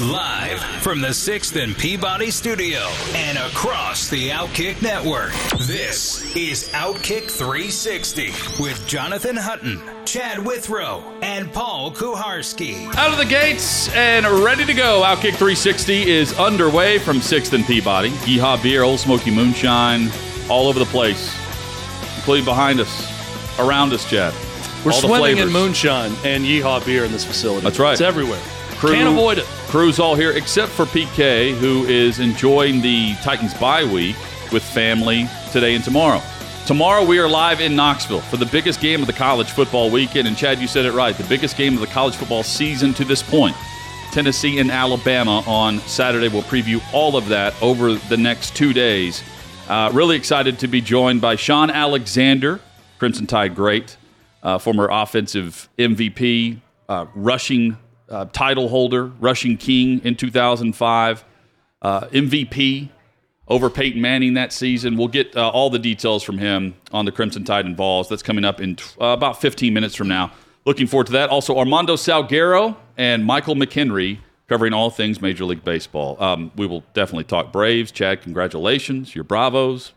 Live from the 6th and Peabody studio and across the Outkick network. This is Outkick 360 with Jonathan Hutton, Chad Withrow, and Paul Kuharsky. Out of the gates and ready to go. Outkick 360 is underway from 6th and Peabody. Yeehaw Beer, Ole Smoky Moonshine, all over the place, including behind us, around us, Chad. We're all swimming in moonshine and yeehaw beer in this facility. That's right. It's everywhere. Crew- Can't avoid it. Crew's all here except for PK, who is enjoying the Titans bye week with family today and tomorrow. Tomorrow we are live in Knoxville for the biggest game of the college football weekend. And Chad, you said it right. The biggest game of the college football season to this point. Tennessee and Alabama on Saturday. We'll preview all of that over the next two days. Uh, really excited to be joined by Shaun Alexander, Crimson Tide great, uh, former offensive MVP, uh, rushing uh, title holder, rushing king in 2005, uh, MVP over Peyton Manning that season. We'll get uh, all the details from him on the Crimson Tide and Vols. That's coming up in uh, about 15 minutes from now. Looking forward to that. Also, Armando Salguero and Michael McHenry covering all things Major League Baseball. Um, we will definitely talk Braves. Chad, congratulations. Your Bravos.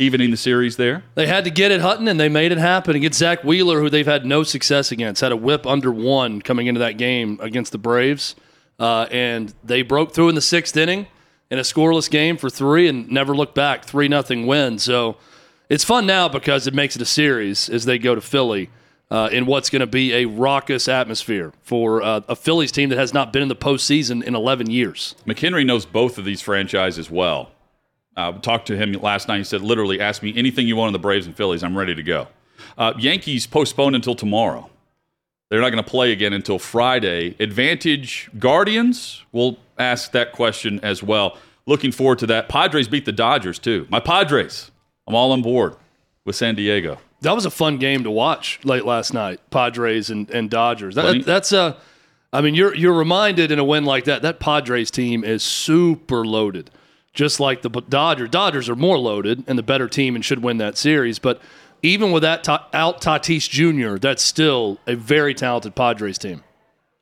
Evening the series there. They had to get it Hutton, and they made it happen against Zack Wheeler, who they've had no success against. Had a whip under one coming into that game against the Braves, uh, and they broke through in the sixth inning in a scoreless game for three, and never looked back. Three nothing win. So it's fun now because it makes it a series as they go to Philly. Uh, in what's going to be a raucous atmosphere for uh, a Phillies team that has not been in the postseason in 11 years. McHenry knows both of these franchises well. Uh, talked to him last night. He said, literally, ask me anything you want on the Braves and Phillies. I'm ready to go. Uh, Yankees postponed until tomorrow. They're not going to play again until Friday. Advantage Guardians? We'll ask that question as well. Looking forward to that. Padres beat the Dodgers, too. My Padres. I'm all on board with San Diego. That was a fun game to watch late last night. Padres and, and Dodgers. That, that's a. I mean, you're you're reminded in a win like that. That Padres team is super loaded, just like the Dodgers. Dodgers are more loaded and the better team and should win that series. But even with that out Tatis Jr., that's still a very talented Padres team.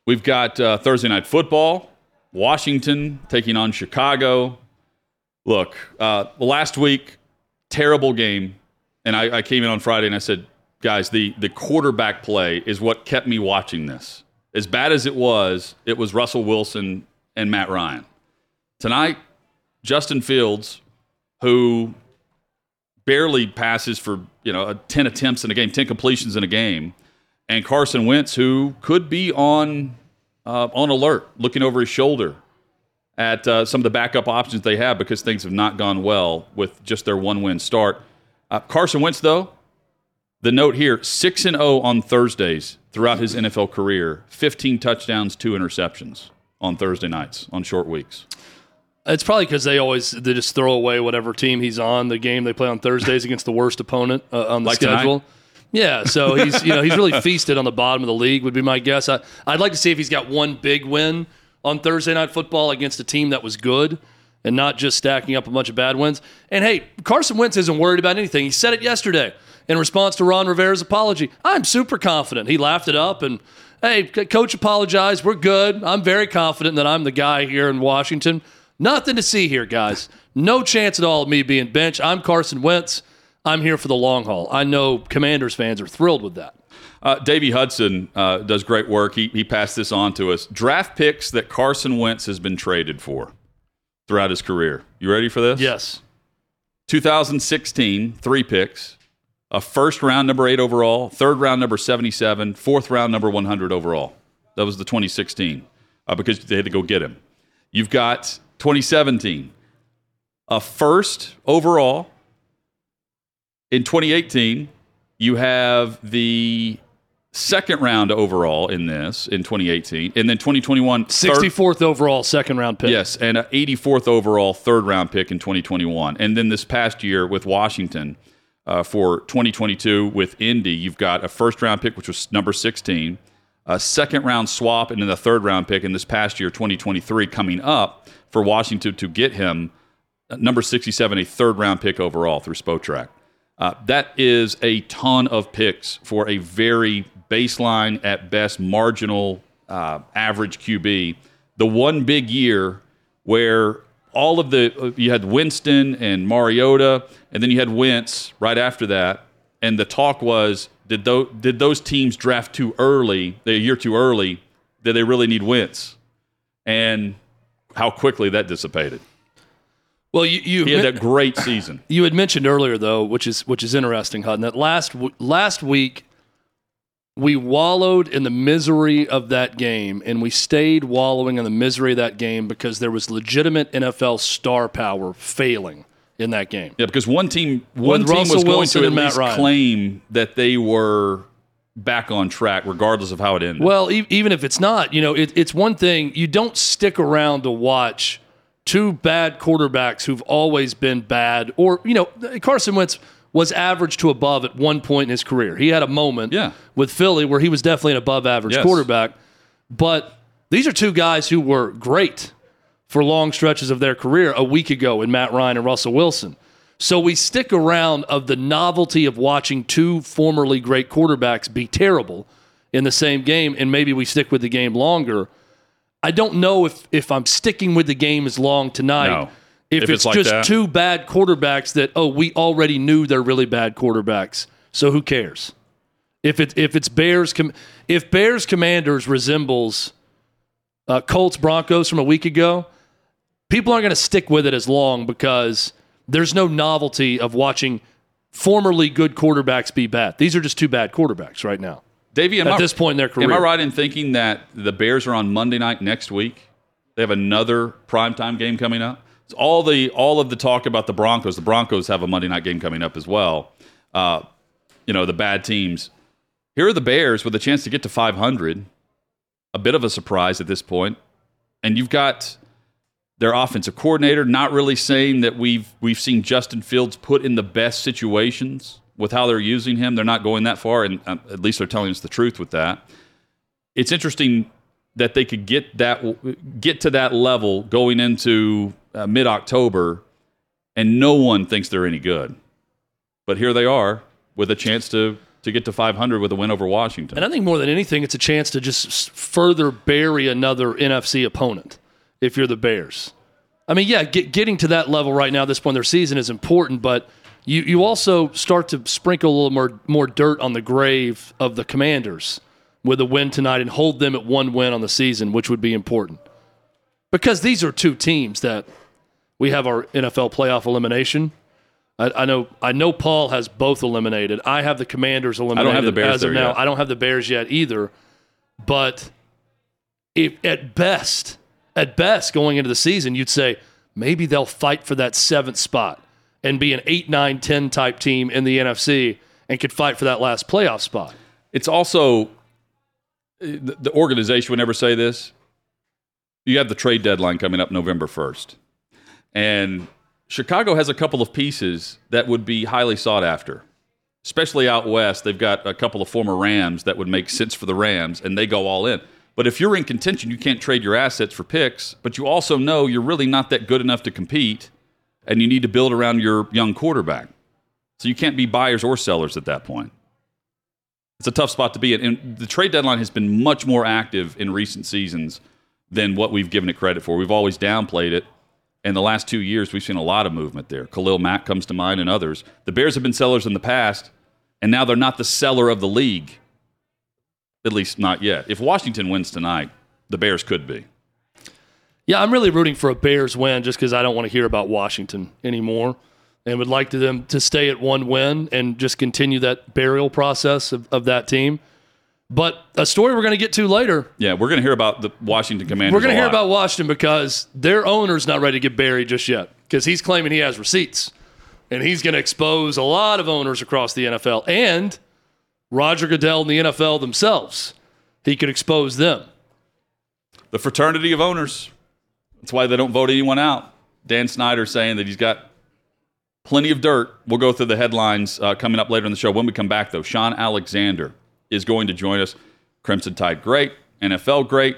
We've got uh, Thursday night football, Washington taking on Chicago. Look, uh, last week, terrible game. And I, I came in on Friday and I said, guys, the, the quarterback play is what kept me watching this. As bad as it was, it was Russell Wilson and Matt Ryan. Tonight, Justin Fields, who barely passes for you know 10 attempts in a game 10 completions in a game and carson wentz who could be on uh, on alert looking over his shoulder at uh, some of the backup options they have because things have not gone well with just their one win start. Uh, carson wentz though the note here 6 and 0 on thursdays throughout his nfl career 15 touchdowns 2 interceptions on thursday nights on short weeks It's probably because they always they just throw away whatever team he's on. The game they play on Thursdays against the worst opponent uh, on the Like tonight? schedule. Yeah, so he's you know he's really feasted on the bottom of the league would be my guess. I, I'd like to see if he's got one big win on Thursday night football against a team that was good and not just stacking up a bunch of bad wins. And hey, Carson Wentz isn't worried about anything. He said it yesterday in response to Ron Rivera's apology. I'm super confident. He laughed it up and hey, coach apologized. We're good. I'm very confident that I'm the guy here in Washington. Nothing to see here, guys. No chance at all of me being benched. I'm Carson Wentz. I'm here for the long haul. I know Commanders fans are thrilled with that. Uh, Davey Hudson uh, does great work. He, he passed this on to us. Draft picks that Carson Wentz has been traded for throughout his career. You ready for this? Yes. 2016, three picks. A first round number eight overall, third round number 77, fourth round number 100 overall. That was the 2016 uh, because they had to go get him. You've got 2017, a first overall. In 2018, you have the second round overall in this in 2018, and then 2021 third- 64th overall second round pick. Yes, and an 84th overall third round pick in 2021. And then this past year with Washington uh, for 2022 with Indy, you've got a first round pick, which was number 16, a second round swap, and then a third round pick in this past year, 2023, coming up for Washington to get him uh, number 67, a third round pick overall through Spotrac. Uh, that is a ton of picks for a very baseline, at best, marginal uh, average QB. The one big year where all of the uh, you had Winston and Mariota, and then you had Wentz right after that, and the talk was did those did those teams draft too early, a year too early? Did they really need Wentz? And how quickly that dissipated. Well, you you He had that great season. you had mentioned earlier though, which is which is interesting, Hutton. That last last week we wallowed in the misery of that game, and we stayed wallowing in the misery of that game because there was legitimate NFL star power failing in that game. Yeah, because one team one team Russell was going Wilson to at least claim that they were back on track, regardless of how it ended. Well, e- even if it's not, you know, it, it's one thing. You don't stick around to watch two bad quarterbacks who've always been bad, or you know, Carson Wentz was average to above at one point in his career. He had a moment Yeah. with Philly where he was definitely an above average Yes. quarterback. But these are two guys who were great for long stretches of their career a week ago in Matt Ryan and Russell Wilson. So we stick around of the novelty of watching two formerly great quarterbacks be terrible in the same game, and maybe we stick with the game longer. I don't know if if I'm sticking with the game as long tonight. No. If, If it's, it's like just that. two bad quarterbacks that oh we already knew they're really bad quarterbacks, so who cares? If it if it's Bears com- if Bears Commanders resembles uh, Colts Broncos from a week ago, people aren't going to stick with it as long because there's no novelty of watching formerly good quarterbacks be bad. These are just two bad quarterbacks right now. Davey, At I, this point in their career. am I right in thinking that the Bears are on Monday night next week? They have another primetime game coming up. It's all the all of the talk about the Broncos. The Broncos have a Monday night game coming up as well. Uh, you know the bad teams. Here are the Bears with a chance to get to 500. A bit of a surprise at this point, and you've got their offensive coordinator not really saying that we've we've seen Justin Fields put in the best situations with how they're using him. They're not going that far, and um, at least they're telling us the truth with that. It's interesting that they could get that get to that level going into uh, mid October, and no one thinks they're any good. But here they are with a chance to to get to 500 with a win over Washington. And I think more than anything, it's a chance to just further bury another NFC opponent if you're the Bears. I mean, yeah, get, getting to that level right now, this point in their season, is important, but you, you also start to sprinkle a little more, more dirt on the grave of the Commanders with a win tonight and hold them at one win on the season, which would be important. Because these are two teams that we have our NFL playoff elimination. I, I know I know Paul has both eliminated. I have the Commanders eliminated. I don't have the Bears as of now. yet. I don't have the Bears yet either. But if at best, at best, going into the season, you'd say maybe they'll fight for that seventh spot and be an 8, 9, 10 type team in the NFC and could fight for that last playoff spot. It's also the, organization would never say this. You have the trade deadline coming up November 1st. And Chicago has a couple of pieces that would be highly sought after. Especially out west, they've got a couple of former Rams that would make sense for the Rams, and they go all in. But if you're in contention, you can't trade your assets for picks, but you also know you're really not that good enough to compete, and you need to build around your young quarterback. So you can't be buyers or sellers at that point. It's a tough spot to be in. And the trade deadline has been much more active in recent seasons than what we've given it credit for. We've always downplayed it. In the last two years, we've seen a lot of movement there. Khalil Mack comes to mind and others. The Bears have been sellers in the past, and now they're not the seller of the league. At least not yet. If Washington wins tonight, the Bears could be. Yeah, I'm really rooting for a Bears win just because I don't want to hear about Washington anymore and would like to them to stay at one win and just continue that burial process of, of that team. But a story we're going to get to later, Yeah, we're going to hear about the Washington Commanders. we're going to hear about Washington because their owner's not ready to get buried just yet because he's claiming he has receipts and he's going to expose a lot of owners across the NFL. And Roger Goodell and the NFL themselves. He could expose them. The fraternity of owners. That's why they don't vote anyone out. Dan Snyder saying that he's got plenty of dirt. We'll go through the headlines uh, coming up later in the show. When we come back, though, Shaun Alexander is going to join us. Crimson Tide great, NFL great,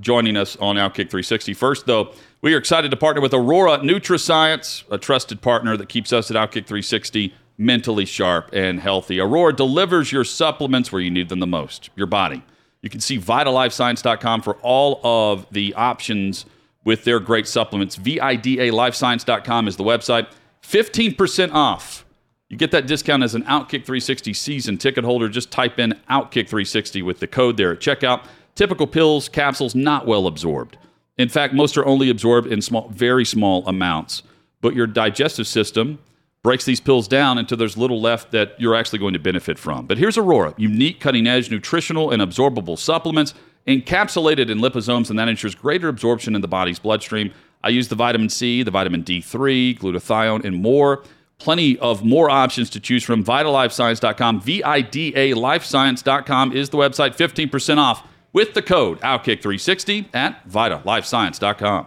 joining us on Outkick 360. First, though, we are excited to partner with Aurora Nutrascience, a trusted partner that keeps us at Outkick 360 mentally sharp and healthy. Aurora delivers your supplements where you need them the most, your body. You can see vidalifescience.com for all of the options with their great supplements. VIDALifescience.com is the website. 15% off. You get that discount as an Outkick 360 season ticket holder. Just type in Outkick 360 with the code there at checkout. Typical pills, capsules, not well absorbed. In fact, most are only absorbed in small, very small amounts. But your digestive system breaks these pills down until there's little left that you're actually going to benefit from. But here's Aurora unique, cutting edge, nutritional, and absorbable supplements encapsulated in liposomes, and that ensures greater absorption in the body's bloodstream. I use the vitamin C, the vitamin D3, glutathione, and more. Plenty of more options to choose from. VidaLifeScience.com, V I D A LifeScience.com is the website. 15% off with the code OutKick360 at VidaLifeScience.com.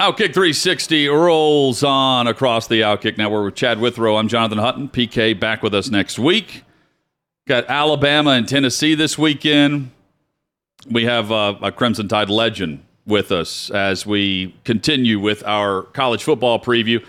Outkick 360 rolls on across the Outkick Network with Chad Withrow. I'm Jonathan Hutton. PK back with us next week. Got Alabama and Tennessee this weekend. We have uh, a Crimson Tide legend with us as we continue with our college football preview.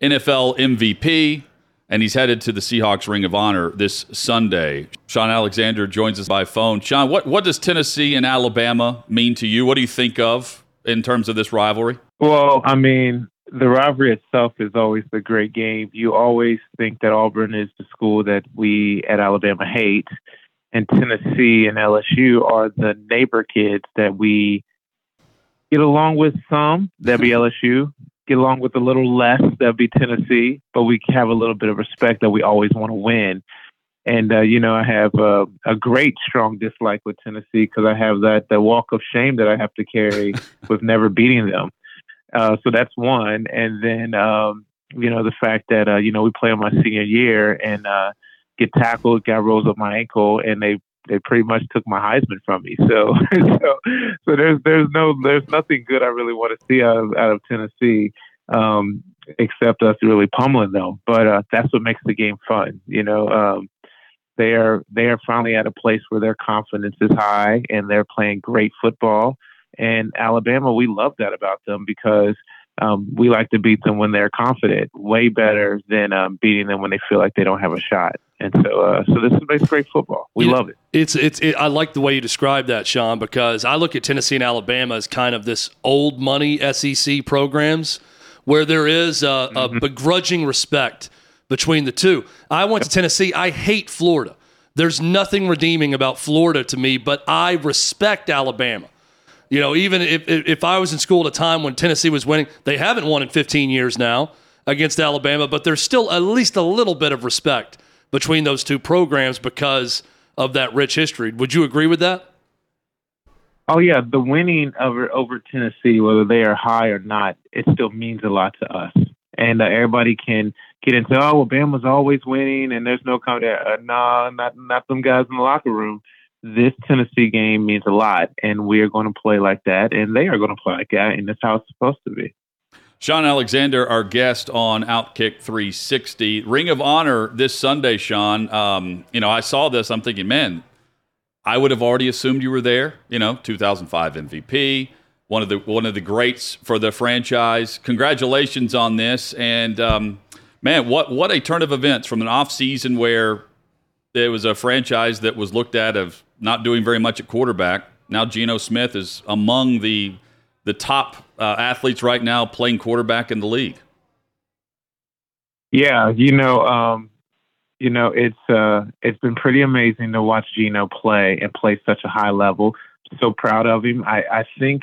NFL MVP, and he's headed to the Seahawks Ring of Honor this Sunday. Shaun Alexander joins us by phone. Shaun, what, what does Tennessee and Alabama mean to you? What do you think of in terms of this rivalry? Well, I mean, the rivalry itself is always a great game. You always think that Auburn is the school that we at Alabama hate, and Tennessee and LSU are the neighbor kids that we get along with some. That'd be LSU. Get along with a little less. That'd be Tennessee. But we have a little bit of respect that we always want to win. And uh, you know, I have uh, a great strong dislike with Tennessee because I have that the walk of shame that I have to carry with never beating them. Uh, so that's one. And then, um, you know, the fact that, uh, you know, we play on my senior year and uh, get tackled, got rolls up my ankle, and they they pretty much took my Heisman from me. So, so, so there's there's no there's nothing good I really want to see out of out of Tennessee, um, except us really pummeling them. But uh, that's what makes the game fun. You know, um, they are they are finally at a place where their confidence is high and they're playing great football. And Alabama, we love that about them because um, we like to beat them when they're confident, way better than um, beating them when they feel like they don't have a shot. And so, uh, so this is great football. We You love it. It's it's. It, I like the way you describe that, Shaun, because I look at Tennessee and Alabama as kind of this old money SEC programs where there is a, a begrudging respect between the two. I went to Tennessee. I hate Florida. There's nothing redeeming about Florida to me, but I respect Alabama. You know, even if, if if I was in school at a time when Tennessee was winning, they haven't won in 15 years now against Alabama, but there's still at least a little bit of respect between those two programs because of that rich history. Would you agree with that? Oh yeah, the winning over over Tennessee, whether they are high or not, it still means a lot to us. And uh, everybody can get into, oh well, Bama's always winning, and there's no comment. Uh, nah, not not them guys in the locker room. This Tennessee game means a lot, and we are going to play like that, and they are going to play like that, and that's how it's supposed to be. Shaun Alexander, our guest on Outkick 360. Ring of Honor this Sunday, Shaun, Um, you know, I saw this. I'm thinking, man, I would have already assumed you were there. You know, 2005 MVP, one of the one of the greats for the franchise. Congratulations on this, and um, man, what what a turn of events from an off season where there was a franchise that was looked at of not doing very much at quarterback. Now Geno Smith is among the the top uh, athletes right now playing quarterback in the league. Yeah, you know, um, you know, it's uh, it's been pretty amazing to watch Geno play and play such a high level. So proud of him. I, I think,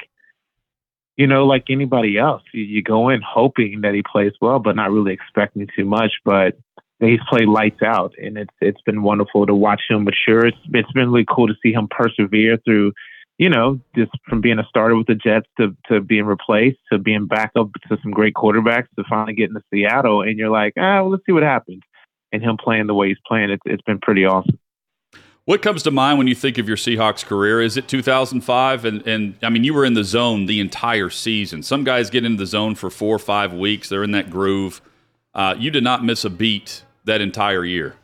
you know, like anybody else, you, you go in hoping that he plays well, but not really expecting too much. But he's played lights out, and it's it's been wonderful to watch him mature. It's it's been really cool to see him persevere through, you know, just from being a starter with the Jets to to being replaced to being back up to some great quarterbacks to finally getting to Seattle, and you're like, ah, well, let's see what happens and him playing the way he's playing, it's, it's been pretty awesome. What comes to mind when you think of your Seahawks career? Is it 2005? And, and I mean, you were in the zone the entire season. Some guys get into the zone for four or five weeks, they're in that groove. Uh, you did not miss a beat that entire year.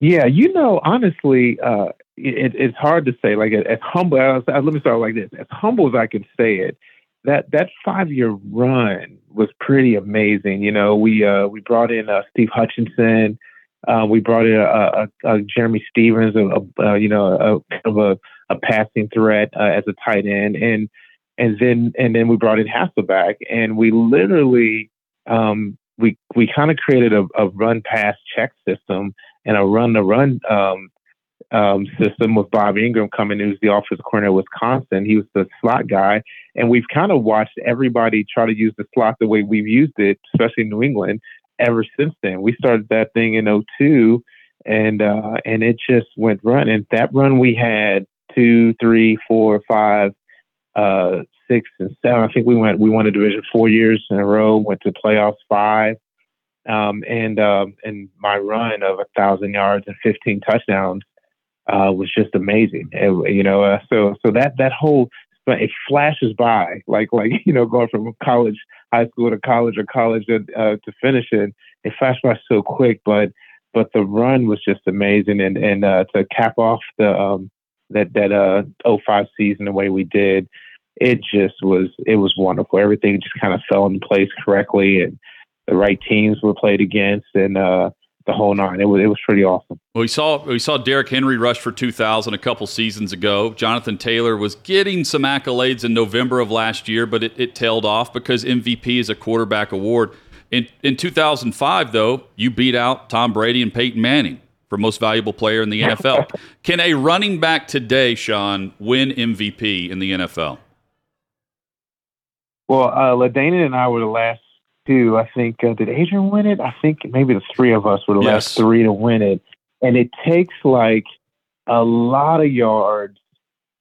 Yeah, you know, honestly, uh, it, it's hard to say. Like as humble, as, let me start like this: as humble as I can say it, that that five year run was pretty amazing. You know, we uh, we brought in uh, Steve Hutchinson. Uh, we brought in a, a, a Jerramy Stevens, a, you know, a kind of a, passing threat uh, as a tight end, and and then and then we brought in Hasselbeck, and we literally um, we we kind of created a, a run pass check system and a run to run um, um, system with Bob Ingram coming, in, who's the offensive coordinator at Wisconsin. He was the slot guy, and we've kind of watched everybody try to use the slot the way we've used it, especially in New England, ever since then. We started that thing in 02, and uh, and it just went run. And that run we had two, three, four, five, uh, six, and seven. I think we went we won a division four years in a row. Went to playoffs five. Um, and um, and my run of a thousand yards and 15 touchdowns uh, was just amazing. you know, uh, so so that that whole it flashes by like like you know going from college, high school to college or college to, uh, to finish it. It flashed by so quick, but but the run was just amazing, and and uh, to cap off the um, that that uh 05 season the way we did, it just was it was wonderful. Everything just kind of fell into place correctly, and the right teams were played against, and uh, the whole nine. It was it was pretty awesome. Well, we saw we saw Derrick Henry rush for 2,000 a couple seasons ago. Jonathan Taylor was getting some accolades in November of last year, but it, it tailed off because MVP is a quarterback award. In in 2005, though, you beat out Tom Brady and Peyton Manning for most valuable player in the NFL. Can a running back today, Shaun, win MVP in the NFL? Well, uh, LaDainian and I were the last two. I think uh, did Adrian win it? I think maybe the three of us were the yes. last three to win it, and it takes like a lot of yards,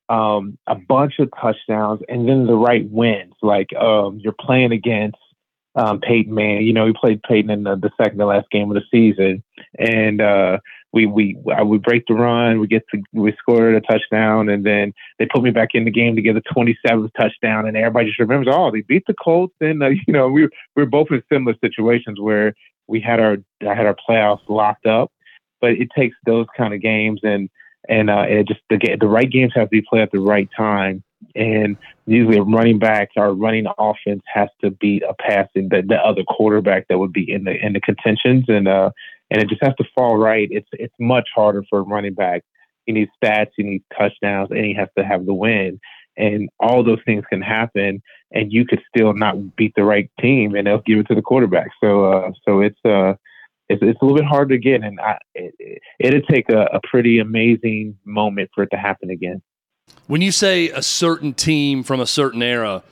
um, a bunch of touchdowns, and then the right wins. Like um, you're playing against um, Peyton Manning. You know, he played Peyton in the, the second to last game of the season, and uh, we we would break the run. We get to we scored a touchdown, and then they put me back in the game to get the 27th touchdown, and everybody just remembers, oh, they beat the Colts, and uh, you know we we were both in similar situations where we had our I had our playoffs locked up, but it takes those kind of games and and uh, it just the the right games have to be played at the right time. And usually, running back, our running offense has to beat a passing the, the other quarterback that would be in the in the contentions, and uh, and it just has to fall right. It's it's much harder for a running back. He needs stats, he needs touchdowns, and he has to have the win. And all those things can happen, and you could still not beat the right team, and they'll give it to the quarterback. So, uh, so it's uh, it's, it's a little bit hard to get, and I, it, it'd take a, a pretty amazing moment for it to happen again. When you say a certain team from a certain era,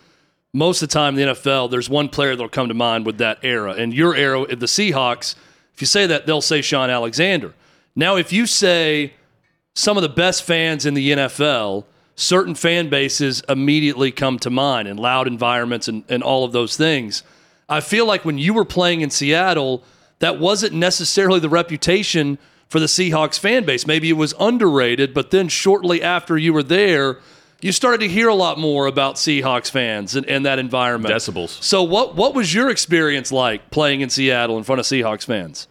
most of the time in the NFL, there's one player that'll come to mind with that era. And your era, the Seahawks, if you say that, they'll say Shaun Alexander. Now, if you say some of the best fans in the NFL, certain fan bases immediately come to mind and loud environments and, and all of those things. I feel like when you were playing in Seattle, that wasn't necessarily the reputation for the Seahawks fan base. Maybe it was underrated, but then shortly after you were there, you started to hear a lot more about Seahawks fans and, and that environment. Decibels. So, what what was your experience like playing in Seattle in front of Seahawks fans?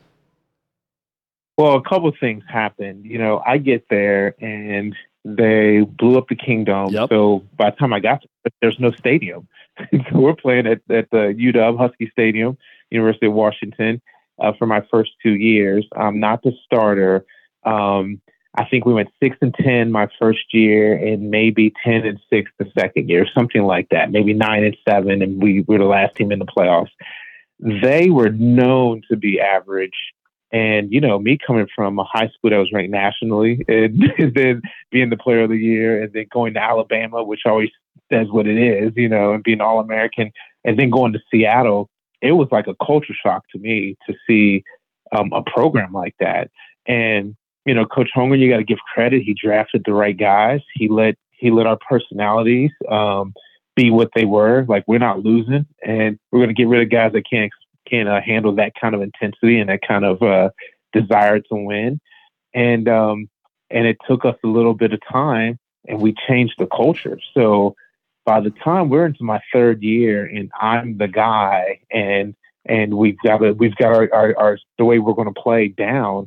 Well, a couple things happened. You know, I get there and they blew up the Kingdome. Yep. So by the time I got there, there's no stadium. so we're playing at, at the UW Husky Stadium, University of Washington, uh, for my first two years. I'm not the starter. Um, I think we went six and ten my first year, and maybe ten and six the second year, something like that. Maybe nine and seven, and we were the last team in the playoffs. They were known to be average, and you know me coming from a high school that was ranked nationally, and, and then being the player of the year, and then going to Alabama, which always says what it is, you know, and being all American, and then going to Seattle. It was like a culture shock to me to see um, a program like that, and you know, Coach Holmgren, you got to give credit. He drafted the right guys. He let he let our personalities um, be what they were. Like we're not losing, and we're going to get rid of guys that can't can't uh, handle that kind of intensity and that kind of uh, desire to win. And um, and it took us a little bit of time, and we changed the culture. So by the time we're into my third year, and I'm the guy, and and we've got a, we've got our, our, our the way we're going to play down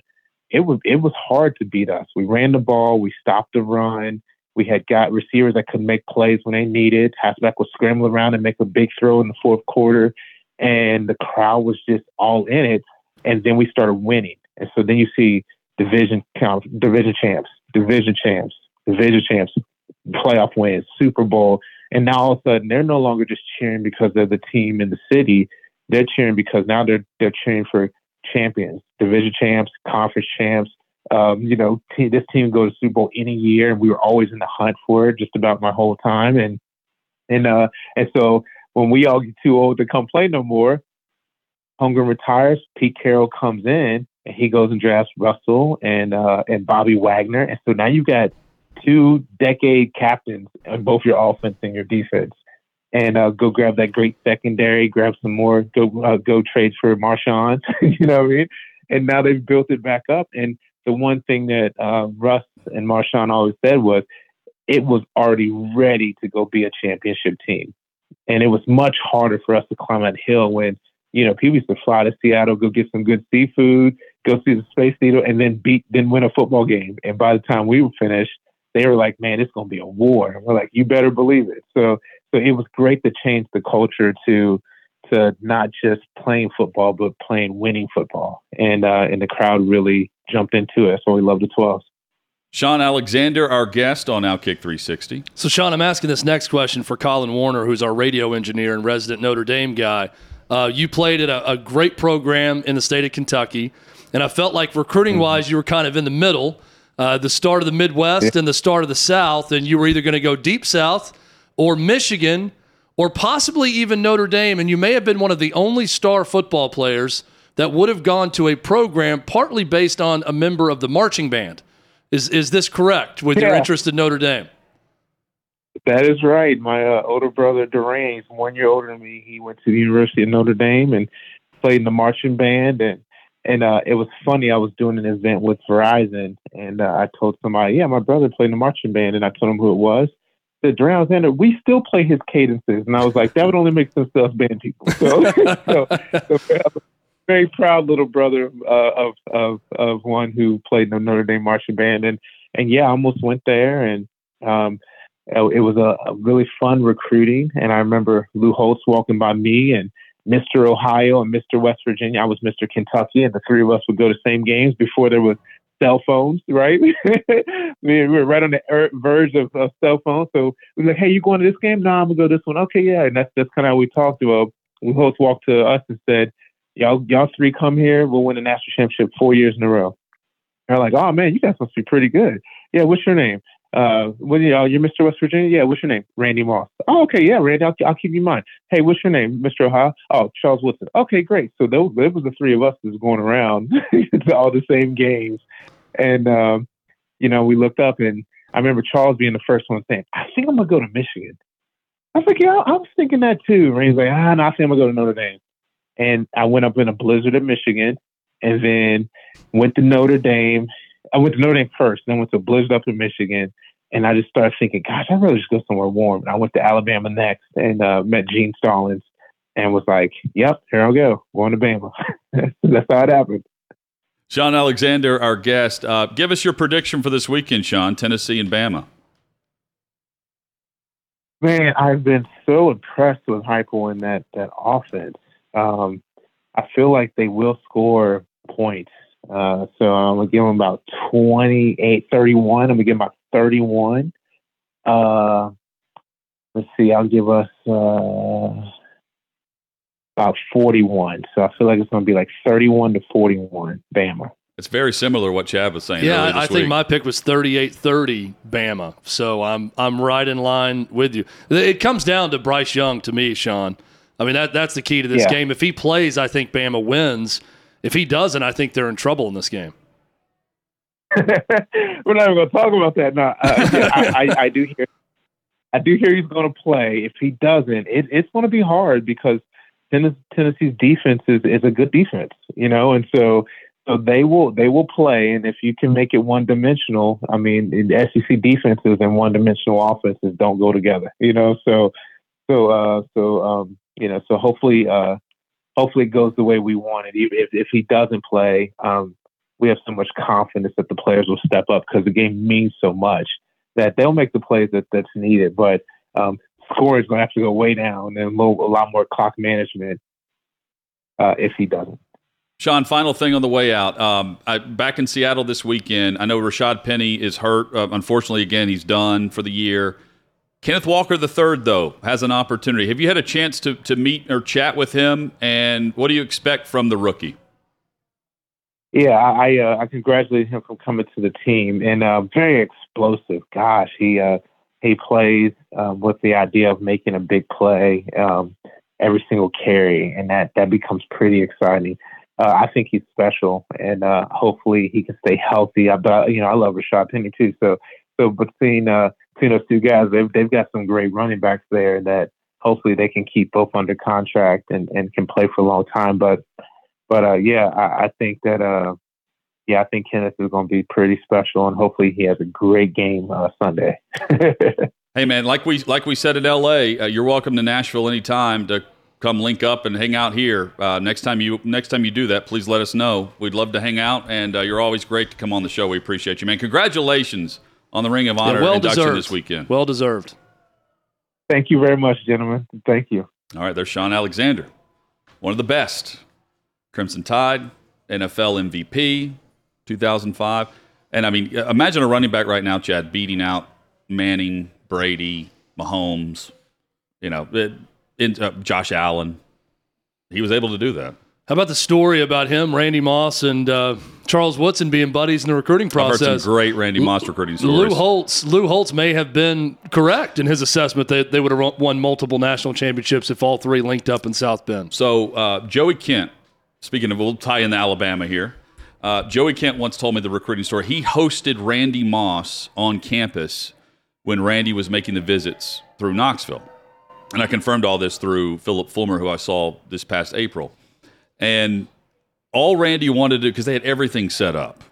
it was it was hard to beat us. We ran the ball, we stopped the run. We had got receivers that could make plays when they needed. Hasselbeck would scramble around and make a big throw in the fourth quarter, and the crowd was just all in it. And then we started winning, and so then you see division count, division champs, division champs, division champs, playoff wins, Super Bowl, and now all of a sudden they're no longer just cheering because they're the team in the city. They're cheering because now they're they're cheering for champions, division champs, conference champs. Um, you know, t- this team goes to Super Bowl any year, and we were always in the hunt for it just about my whole time. And and uh, and so when we all get too old to come play no more, Holmgren retires. Pete Carroll comes in, and he goes and drafts Russell and uh, and Bobby Wagner. And so now you've got two decade captains on both your offense and your defense and uh, go grab that great secondary, grab some more, go uh, go trade for Marshawn. you know what I mean? And now they've built it back up. And the one thing that uh, Russ and Marshawn always said was it was already ready to go be a championship team. And it was much harder for us to climb that hill when, you know, people used to fly to Seattle, go get some good seafood, go see the Space Needle, and then beat, then win a football game. And by the time we were finished, they were like, man, it's going to be a war. And we're like, you better believe it. So so it was great to change the culture to to not just playing football but playing winning football, and uh, and the crowd really jumped into it. So we love the 12s. Shaun Alexander, our guest on Outkick 360. So, Shaun, I'm asking this next question for Colin Warner, who's our radio engineer and resident Notre Dame guy. Uh, you played at a, a, great program in the state of Kentucky, and I felt like recruiting wise, you were kind of in the middle, uh, the start of the Midwest yeah. and the start of the South, and you were either going to go deep South or Michigan or possibly even Notre Dame. And you may have been one of the only star football players that would have gone to a program partly based on a member of the marching band. Is, is this correct with yeah. your interest in Notre Dame? That is right. My uh, older brother, Durain, one year older than me. He went to the University of Notre Dame and played in the marching band. And and uh, it was funny. I was doing an event with Verizon, and uh, I told somebody, "Yeah, my brother played in the marching band," and I told him who it was The Durain Alexander, we still play his cadences. And I was like, that would only make sense to us band people. So, so, so very proud little brother uh, of, of, of one who played in the Notre Dame marching band. And, and yeah, I almost went there and, um, it was a, a really fun recruiting. And I remember Lou Holtz walking by me and Mr. Ohio and Mr. West Virginia. I was Mr. Kentucky, and the three of us would go to same games before there was cell phones, right? we were right on the er, verge of, of cell phones. So we were like, hey, you going to this game? No, I'm going to go this one. Okay, yeah. And that's, that's kind of how we talked to Lou Holtz walked to us and said, y'all, y'all three come here. We'll win the national championship four years in a row. They're like, oh, man, you guys must be pretty good. Yeah, what's your name? Uh, what you know, you're Mr. West Virginia? Yeah, what's your name? Randy Moss. Oh, okay, yeah, Randy, I'll, I'll keep you in mind. Hey, what's your name? Mr. Ohio? Oh, Charles Woodson. Okay, great. So those, it was the three of us that was going around to all the same games and um, you know, we looked up, and I remember Charles being the first one saying, "I think I'm gonna go to Michigan." I was like, "Yeah, I was thinking that too." And he's like, "Ah, no, I think I'm gonna go to Notre Dame." And I went up in a blizzard at Michigan, and then went to Notre Dame. I went to Notre Dame first, then went to blizzard up in Michigan. And I just started thinking, gosh, I'd rather just go somewhere warm. And I went to Alabama next and uh, met Gene Stallings and was like, yep, here I go, going to Bama. That's how it happened. Shaun Alexander, our guest. Uh, give us your prediction for this weekend, Shaun. Tennessee and Bama. Man, I've been so impressed with Heupel in that, that offense. Um, I feel like they will score points. Uh, so I'm going to give them about 28, 31. I'm going to give them about 31. Uh, let's see, I'll give us uh, about 41. So I feel like it's going to be like 31 to 41, Bama. It's very similar to what Chad was saying. Yeah, earlier I this think my pick was 38-30 Bama. So I'm I'm right in line with you. It comes down to Bryce Young to me, Shaun. I mean that that's the key to this Yeah. game. If he plays, I think Bama wins. If he doesn't, I think they're in trouble in this game. We're not even going to talk about that. No, uh, yeah, I, I, I do hear. I do hear he's going to play. If he doesn't, it, it's going to be hard because Tennessee's defense is, is a good defense, you know, and so so they will they will play. And if you can make it one dimensional, I mean, SEC defenses and one dimensional offenses don't go together, you know. So so uh, so um, you know, so hopefully uh, hopefully it goes the way we want it. If if he doesn't play, um, we have so much confidence that the players will step up because the game means so much that they'll make the plays that that's needed. But um, score is going to have to go way down and a, little, a lot more clock management uh, if he doesn't. Shaun, final thing on the way out. Um, I, back in Seattle this weekend, I know Rashad Penny is hurt. Uh, unfortunately, again, he's done for the year. Kenneth Walker III, though, has an opportunity. Have you had a chance to, to meet or chat with him? And what do you expect from the rookie? Yeah, I uh, I congratulate him for coming to the team and uh, very explosive. Gosh, he uh, he plays um, with the idea of making a big play um, every single carry, and that that becomes pretty exciting. Uh, I think he's special, and uh, hopefully he can stay healthy. I, but you know, I love Rashad Penny too. So so between uh, between those two guys, they've they've got some great running backs there that hopefully they can keep both under contract and, and can play for a long time. But but uh, yeah, I, I think that uh, yeah, I think Kenneth is going to be pretty special, and hopefully he has a great game uh, Sunday. Hey, man, like we like we said in L.A., uh, you're welcome to Nashville anytime to come link up and hang out here. Uh, next time you next time you do that, please let us know. We'd love to hang out, and uh, you're always great to come on the show. We appreciate you, man. Congratulations on the Ring of Honor Yeah, well induction deserved this weekend. Well deserved. Thank you very much, gentlemen. Thank you. All right, there's Shaun Alexander, one of the best. Crimson Tide, NFL MVP, 2005. And I mean, imagine a running back right now, Chad, beating out Manning, Brady, Mahomes, you know, it, in, uh, Josh Allen. He was able to do that. How about the story about him, Randy Moss, and uh, Charles Woodson being buddies in the recruiting I've heard process? some great Randy Moss recruiting stories. Lou Holtz, Lou Holtz may have been correct in his assessment that they would have won multiple national championships if all three linked up in South Bend. So uh, Joey Kent, speaking of, we'll tie in the Alabama here. Uh, Joey Kent once told me the recruiting story. He hosted Randy Moss on campus when Randy was making the visits through Knoxville, and I confirmed all this through Phillip Fulmer, who I saw this past April. And all Randy wanted to do because they had everything set up.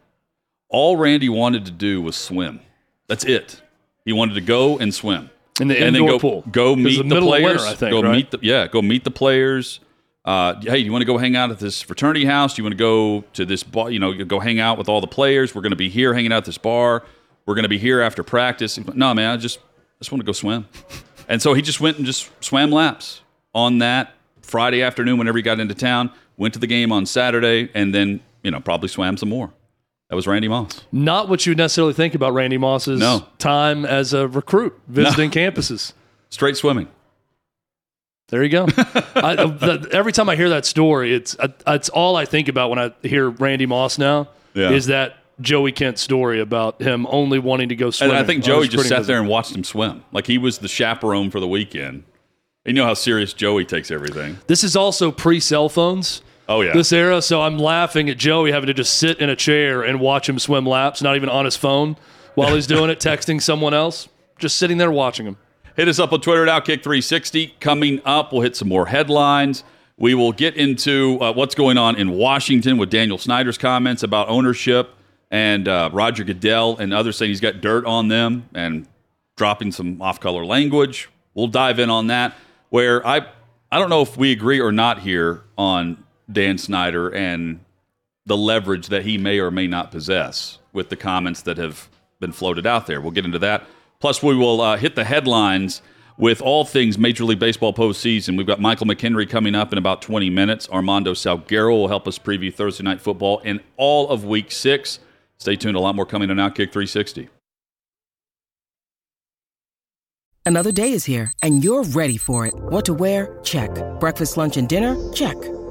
All Randy wanted to do was swim. That's it. He wanted to go and swim In the and then indoor go pool. go meet the the, players. winter, I think, go right? meet the yeah, go meet the players. Uh, hey, do you want to go hang out at this fraternity house? Do you want to go to this bar? You know, go hang out with all the players. We're going to be here hanging out at this bar. We're going to be here after practice. No, man, I just I just want to go swim. and so he just went and just swam laps on that Friday afternoon whenever he got into town. Went to the game on Saturday, and then you know probably swam some more. That was Randy Moss. Not what you would necessarily think about Randy Moss's No. time as a recruit visiting campuses. Straight swimming. There you go. I, the, every time I hear that story, it's uh, it's all I think about when I hear Randy Moss now Yeah. is that Joey Kent story about him only wanting to go swim. And. I think Joey just sat there and watched him swim. Like he was the chaperone for the weekend. You know how serious Joey takes everything. This is also pre cell phones. Oh, yeah. This era. So I'm laughing at Joey having to just sit in a chair and watch him swim laps, not even on his phone while he's doing it, texting someone else. Just sitting there watching him. Hit us up on Twitter at Outkick360. Coming up, we'll hit some more headlines. We will get into uh, what's going on in Washington with Daniel Snyder's comments about ownership and uh, Roger Goodell and others saying he's got dirt on them and dropping some off-color language. We'll dive in on that. Where I, I don't know if we agree or not here on Dan Snyder and the leverage that he may or may not possess with the comments that have been floated out there. We'll get into that. Plus, we will uh, hit the headlines with all things Major League Baseball postseason. We've got Michael McKenry coming up in about 20 minutes. Armando Salguero will help us preview Thursday Night Football and all of Week 6. Stay tuned. A lot more coming on Outkick 360. Another day is here, and you're ready for it. What to wear? Check. Breakfast, lunch, and dinner? Check.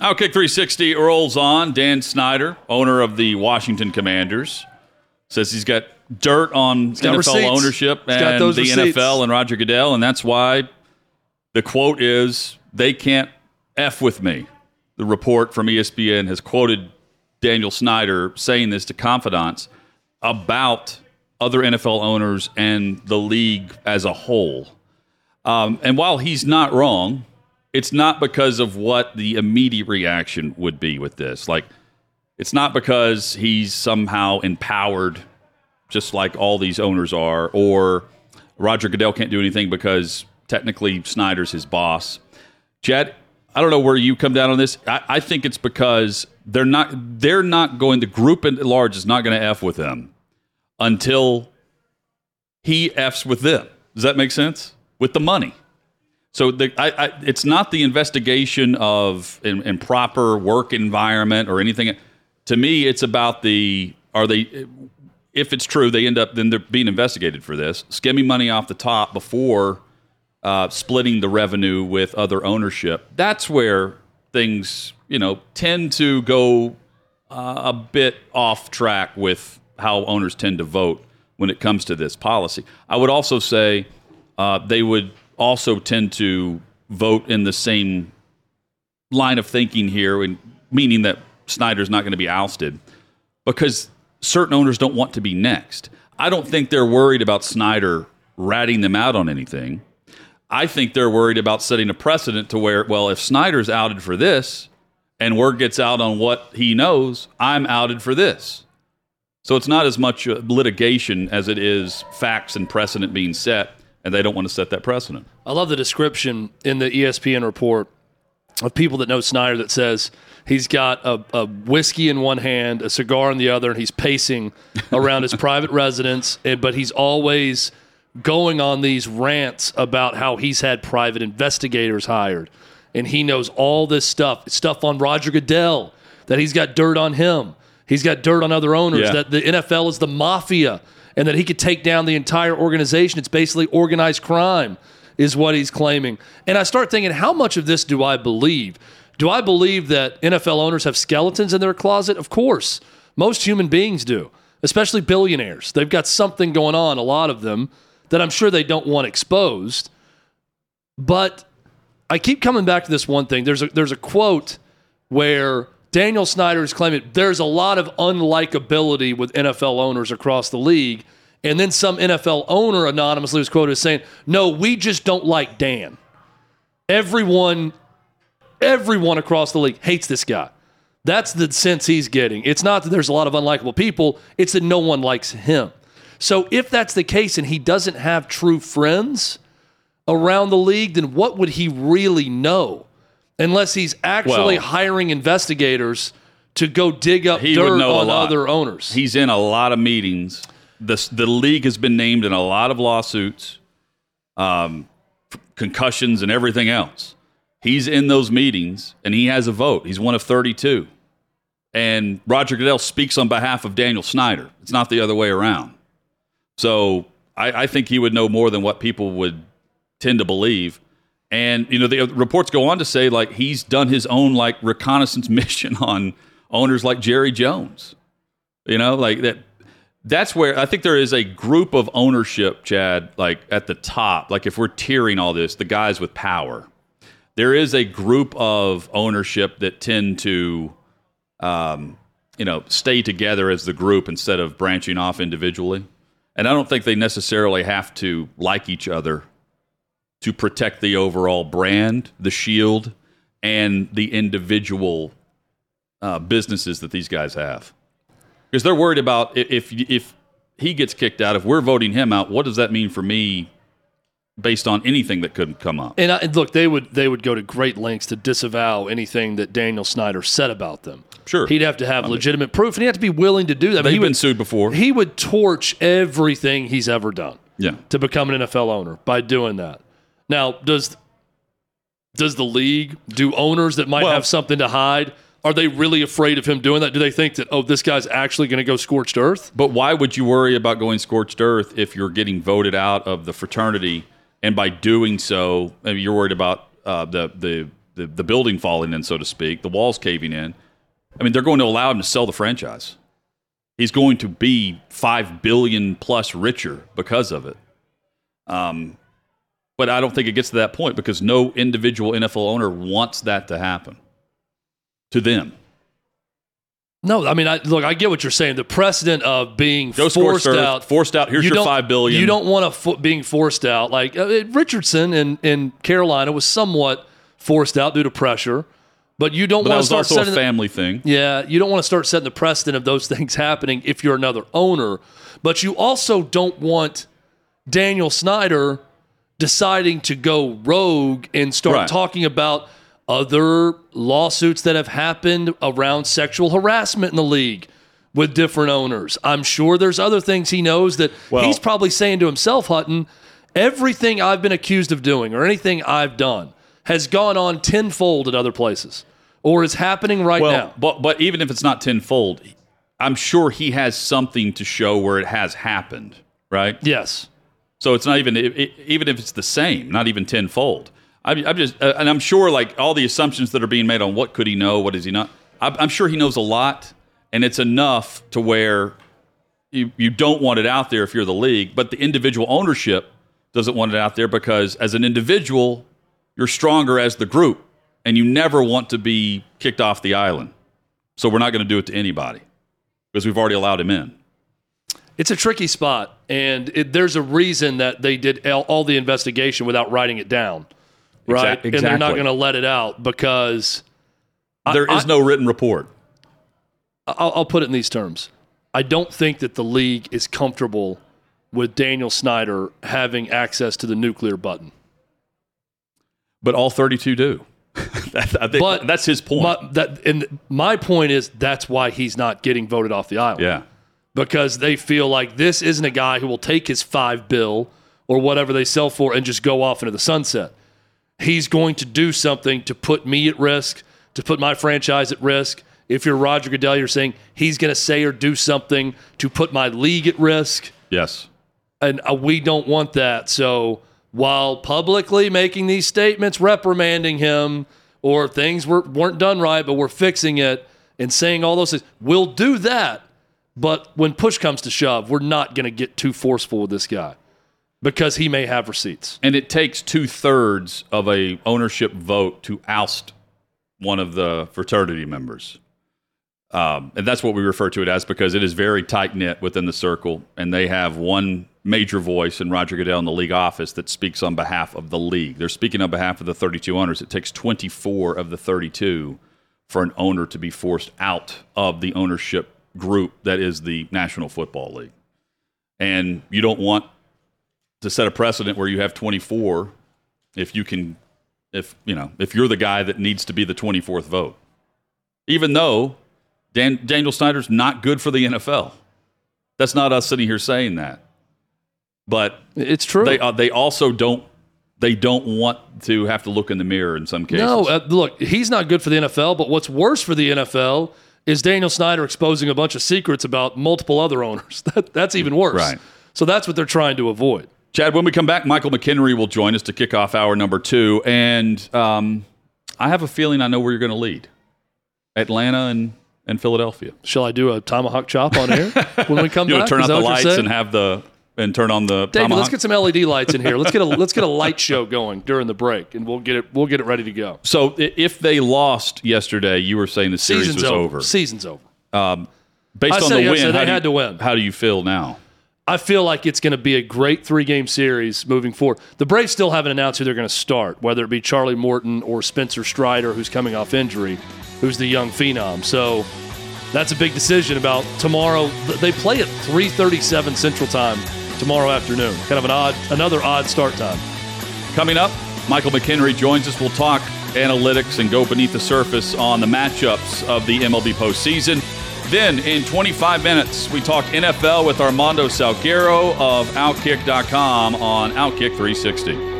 Outkick 360 rolls on. Dan Snyder, owner of the Washington Commanders, says he's got dirt on NFL receipts. ownership and the receipts. NFL and Roger Goodell, and that's why the quote is they can't F with me. The report from ESPN has quoted Daniel Snyder saying this to confidants about other NFL owners and the league as a whole. Um, and while he's not wrong, it's not because of what the immediate reaction would be with this. Like, it's not because he's somehow empowered, just like all these owners are, or Roger Goodell can't do anything because technically Snyder's his boss. Chad, I don't know where you come down on this. I, I think it's because they're not they're not going. The group at large is not going to f with them until he f's with them. Does that make sense? With the money. So the, I, I, it's not the investigation of improper work environment or anything. To me, it's about the are they if it's true they end up then they're being investigated for this skimming money off the top before uh, splitting the revenue with other ownership. That's where things you know tend to go uh, a bit off track with how owners tend to vote when it comes to this policy. I would also say uh, they would also tend to vote in the same line of thinking here, meaning that Snyder's not going to be ousted because certain owners don't want to be next. I don't think they're worried about Snyder ratting them out on anything. I think they're worried about setting a precedent to where, well, if Snyder's outed for this and word gets out on what he knows, I'm outed for this. So it's not as much uh, litigation as it is facts and precedent being set, and they don't want to set that precedent. I love the description in the ESPN report of people that know Snyder that says he's got a, a whiskey in one hand, a cigar in the other, and he's pacing around his private residence. And, but he's always going on these rants about how he's had private investigators hired and he knows all this stuff, stuff on Roger Goodell, that he's got dirt on him. He's got dirt on other owners, Yeah. that the NFL is the mafia and that he could take down the entire organization. It's basically organized crime, is what he's claiming. And I start thinking, how much of this do I believe? Do I believe that NFL owners have skeletons in their closet? Of course. Most human beings do, especially billionaires. They've got something going on, a lot of them, that I'm sure they don't want exposed. But I keep coming back to this one thing. There's a there's a quote where Daniel Snyder is claiming there's a lot of unlikability with NFL owners across the league. And then some NFL owner anonymously was quoted as saying, No, we just don't like Dan. Everyone, everyone across the league hates this guy. That's the sense he's getting. It's not that there's a lot of unlikable people, it's that no one likes him. So if that's the case and he doesn't have true friends around the league, then what would he really know? Unless he's actually Well- hiring investigators to go dig up dirt on other owners. He's in a lot of meetings. The, the league has been named in a lot of lawsuits, um, concussions, and everything else. He's in those meetings and he has a vote. He's one of 32. and Roger Goodell speaks on behalf of Daniel Snyder. It's not the other way around. So I, I think he would know more than what people would tend to believe. And you know, the reports go on to say like he's done his own like reconnaissance mission on owners like Jerry Jones. You know, like that. That's where I think there is a group of ownership, Chad, like at the top. Like if we're tiering all this, the guys with power, there is a group of ownership that tend to, um, you know, stay together as the group instead of branching off individually. And I don't think they necessarily have to like each other to protect the overall brand, the shield, and the individual uh, businesses that these guys have. Because they're worried about if if he gets kicked out, if we're voting him out, what does that mean for me based on anything that could come up? And, I, and look, they would they would go to great lengths to disavow anything that Daniel Snyder said about them. Sure. He'd have to have legitimate proof, and he'd have to be willing to do that. They've he been would, sued before. He would torch everything he's ever done yeah. to become an NFL owner by doing that. Now, does does the league do owners that might Well- have something to hide? Are they really afraid of him doing that? Do they think that oh, this guy's actually going to go scorched earth? But why would you worry about going scorched earth if you're getting voted out of the fraternity, and by doing so, I mean, you're worried about uh, the, the the the building falling in, so to speak, the walls caving in. I mean, they're going to allow him to sell the franchise. He's going to be five billion plus richer because of it. Um, but I don't think it gets to that point because no individual NFL owner wants that to happen to them. No, I mean, I, look, I get what you're saying. The precedent of being Go forced out, forced out. Here's you your five billion. You don't want to fo- being forced out. Like uh, Richardson in in Carolina was somewhat forced out due to pressure, but you don't want to start also a setting. the- family thing. yeah, you don't want to start setting the precedent of those things happening if you're another owner. But you also don't want Daniel Snyder deciding to go rogue and start Right. talking about other lawsuits that have happened around sexual harassment in the league with different owners. I'm sure there's other things he knows that Well- he's probably saying to himself, Hutton, everything I've been accused of doing or anything I've done has gone on tenfold at other places or is happening right well, now. But but even if it's not tenfold, I'm sure he has something to show where it has happened, right? Yes. So it's not even it, even if it's the same, not even tenfold. I'm, I'm just uh, and I'm sure like all the assumptions that are being made on what could he know, what does he not. I'm, I'm sure he knows a lot, and it's enough to where you you don't want it out there if you're the league, but the individual ownership doesn't want it out there because as an individual, you're stronger as the group, and you never want to be kicked off the island. So we're not going to do it to anybody because we've already allowed him in. It's a tricky spot, and it, there's a reason that they did all, all the investigation without writing it down, right? Exac- And they're not going to let it out because I- There is I- no written report. I'll, I'll put it in these terms. I don't think that the league is comfortable with Daniel Snyder having access to the nuclear button. But all 32 do. That- I But that's his point. My, that, and my point is that's why he's not getting voted off the island. yeah. Because they feel like this isn't a guy who will take his five bill or whatever they sell for and just go off into the sunset. He's going to do something to put me at risk, to put my franchise at risk. If you're Roger Goodell, you're saying he's going to say or do something to put my league at risk, Yes. and uh, we don't want that. So while publicly making these statements reprimanding him or things were, weren't done right, but we're fixing it and saying all those things, we'll do that. But when push comes to shove, we're not going to get too forceful with this guy because he may have receipts. And it takes two thirds of a ownership vote to oust one of the fraternity members. Um, and that's what we refer to it as because it is very tight knit within the circle, and they have one major voice in Roger Goodell in the league office that speaks on behalf of the league. They're speaking on behalf of the 32 owners. It takes 24 of the 32 for an owner to be forced out of the ownership group that is the National Football League. And you don't want to set a precedent where you have 24 if you can if you know if you're the guy that needs to be the 24th vote even though Dan, daniel snyder's not good for the nfl that's not us sitting here saying that but It's true. they uh, they also don't they don't want to have to look in the mirror in some cases no, uh, look, he's not good for the NFL, but what's worse for the NFL is Daniel Snyder exposing a bunch of secrets about multiple other owners. That, that's even worse. Right. So that's what they're trying to avoid. Chad, when we come back, Michael McKenry will join us to kick off hour number two. And um, I have a feeling I know where you're going to lead Atlanta and, and Philadelphia. Shall I do a tomahawk chop on air when we come You back? turn out the lights and have the and turn on the David, let's get some LED lights in here. Let's get a let's get a light show going during the break, and we'll get it we'll get it ready to go. so if they lost yesterday, you were saying the series Season's was over. over. Season's over. Um, Based I on the win, they how had you- to win. How do you feel now? I feel like it's going to be a great three game series moving forward. The Braves still haven't announced who they're going to start, whether it be Charlie Morton or Spencer Strider, who's coming off injury, who's the young phenom. So that's a big decision about tomorrow. They play at 3:37 Central Time tomorrow afternoon. Kind of an odd, another odd start time. Coming up, Michael McKenry joins us. We'll talk analytics and go beneath the surface on the matchups of the MLB postseason. Then, in 25 minutes, we talk NFL with Armando Salguero of Outkick.com on Outkick 360.